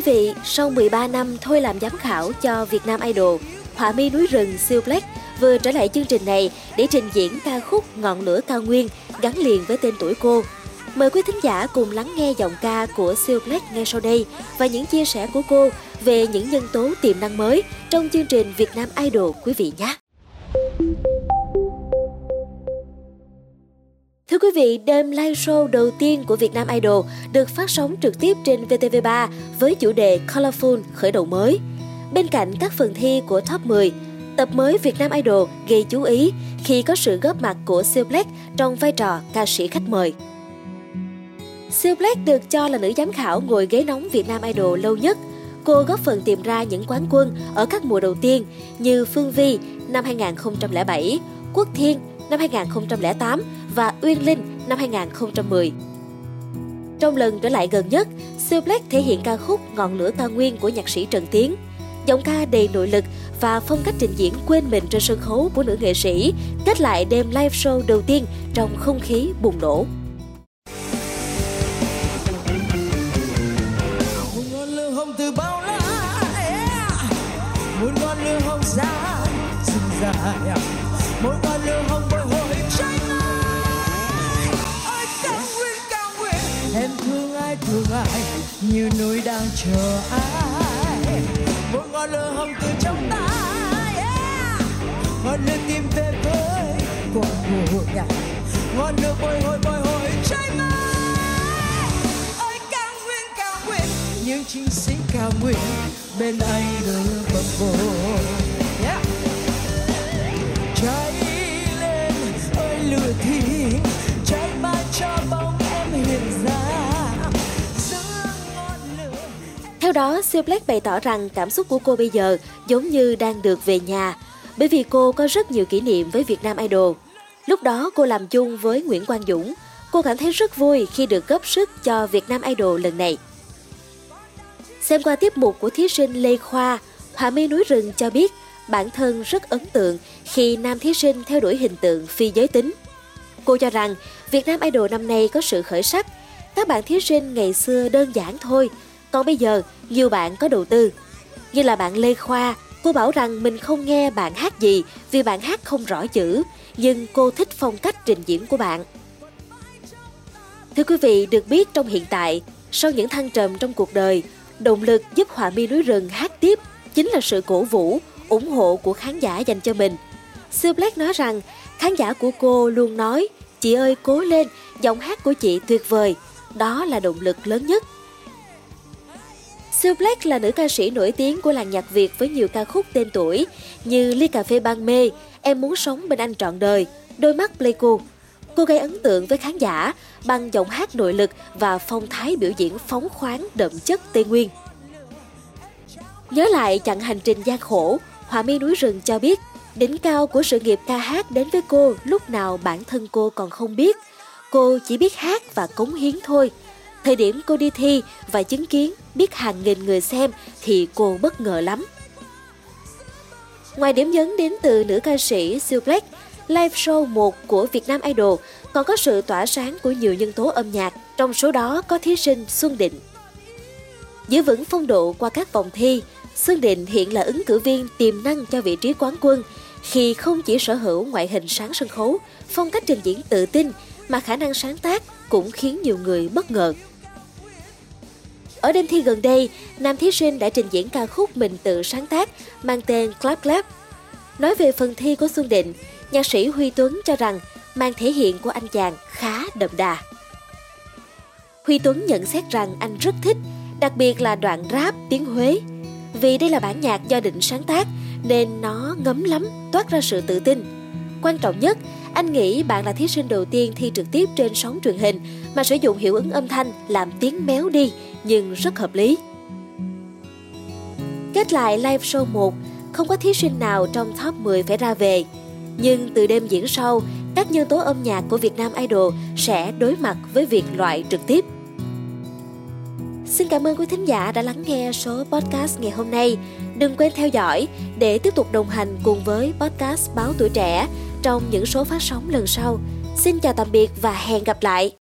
quý vị, sau 13 năm thôi làm giám khảo cho Việt Nam Idol, Họa mi núi rừng siêu Black vừa trở lại chương trình này để trình diễn ca khúc Ngọn lửa cao nguyên gắn liền với tên tuổi cô. Mời quý thính giả cùng lắng nghe giọng ca của siêu Black ngay sau đây và những chia sẻ của cô về những nhân tố tiềm năng mới trong chương trình Việt Nam Idol quý vị nhé. Vị, đêm live show đầu tiên của Việt Nam Idol được phát sóng trực tiếp trên VTV3 với chủ đề Colorful khởi đầu mới. Bên cạnh các phần thi của top 10, tập mới Việt Nam Idol gây chú ý khi có sự góp mặt của Siêu Black trong vai trò ca sĩ khách mời. Siêu Black được cho là nữ giám khảo ngồi ghế nóng Việt Nam Idol lâu nhất. Cô góp phần tìm ra những quán quân ở các mùa đầu tiên như Phương Vi năm 2007, Quốc Thiên năm 2008 và Uyên Linh năm 2010. Trong lần trở lại gần nhất, Siêu Black thể hiện ca khúc Ngọn lửa cao nguyên của nhạc sĩ Trần Tiến. Giọng ca đầy nội lực và phong cách trình diễn quên mình trên sân khấu của nữ nghệ sĩ kết lại đêm live show đầu tiên trong không khí bùng nổ. một con hồng dài lửa hồng ai thương ai, như núi đang chờ ai. Một ngọn lửa hồng từ trong ta yeah. ngọn lửa tìm về với cuộc con nhà ngọn lửa bồi hồi bồi hồi cháy mãi ơi cao nguyên cao nguyên. Những chiến sĩ cao nguyên, bên anh được bập bồi theo đó, Siêu Black bày tỏ rằng cảm xúc của cô bây giờ giống như đang được về nhà, bởi vì cô có rất nhiều kỷ niệm với Việt Nam Idol. Lúc đó cô làm chung với Nguyễn Quang Dũng, cô cảm thấy rất vui khi được góp sức cho Việt Nam Idol lần này. Xem qua tiếp mục của thí sinh Lê Khoa, Hòa My Núi Rừng cho biết bản thân rất ấn tượng khi nam thí sinh theo đuổi hình tượng phi giới tính. Cô cho rằng Việt Nam Idol năm nay có sự khởi sắc. Các bạn thí sinh ngày xưa đơn giản thôi, còn bây giờ nhiều bạn có đầu tư. Như là bạn Lê Khoa, cô bảo rằng mình không nghe bạn hát gì vì bạn hát không rõ chữ, nhưng cô thích phong cách trình diễn của bạn. Thưa quý vị, được biết trong hiện tại, sau những thăng trầm trong cuộc đời, Động lực giúp họa mi núi rừng hát tiếp chính là sự cổ vũ, ủng hộ của khán giả dành cho mình. Sư Black nói rằng khán giả của cô luôn nói Chị ơi cố lên, giọng hát của chị tuyệt vời, đó là động lực lớn nhất. Sư Black là nữ ca sĩ nổi tiếng của làng nhạc Việt với nhiều ca khúc tên tuổi như Ly cà phê ban mê, Em muốn sống bên anh trọn đời, Đôi mắt Pleiku. Cô gây ấn tượng với khán giả bằng giọng hát nội lực và phong thái biểu diễn phóng khoáng đậm chất Tây Nguyên. Nhớ lại chặng hành trình gian khổ, Hòa mi núi rừng cho biết đỉnh cao của sự nghiệp ca hát đến với cô lúc nào bản thân cô còn không biết. Cô chỉ biết hát và cống hiến thôi. Thời điểm cô đi thi và chứng kiến biết hàng nghìn người xem thì cô bất ngờ lắm. Ngoài điểm nhấn đến từ nữ ca sĩ Siêu Black, live show 1 của Việt Nam Idol còn có sự tỏa sáng của nhiều nhân tố âm nhạc, trong số đó có thí sinh Xuân Định. Giữ vững phong độ qua các vòng thi, Xuân Định hiện là ứng cử viên tiềm năng cho vị trí quán quân khi không chỉ sở hữu ngoại hình sáng sân khấu, phong cách trình diễn tự tin mà khả năng sáng tác cũng khiến nhiều người bất ngờ. Ở đêm thi gần đây, nam thí sinh đã trình diễn ca khúc mình tự sáng tác mang tên Clap Clap. Nói về phần thi của Xuân Định, nhạc sĩ Huy Tuấn cho rằng mang thể hiện của anh chàng khá đậm đà. Huy Tuấn nhận xét rằng anh rất thích, đặc biệt là đoạn rap tiếng Huế. Vì đây là bản nhạc do Định sáng tác nên nó ngấm lắm, toát ra sự tự tin. Quan trọng nhất, anh nghĩ bạn là thí sinh đầu tiên thi trực tiếp trên sóng truyền hình mà sử dụng hiệu ứng âm thanh làm tiếng méo đi nhưng rất hợp lý. Kết lại live show 1, không có thí sinh nào trong top 10 phải ra về. Nhưng từ đêm diễn sau, các nhân tố âm nhạc của Việt Nam Idol sẽ đối mặt với việc loại trực tiếp. Xin cảm ơn quý thính giả đã lắng nghe số podcast ngày hôm nay. Đừng quên theo dõi để tiếp tục đồng hành cùng với podcast Báo Tuổi Trẻ trong những số phát sóng lần sau. Xin chào tạm biệt và hẹn gặp lại!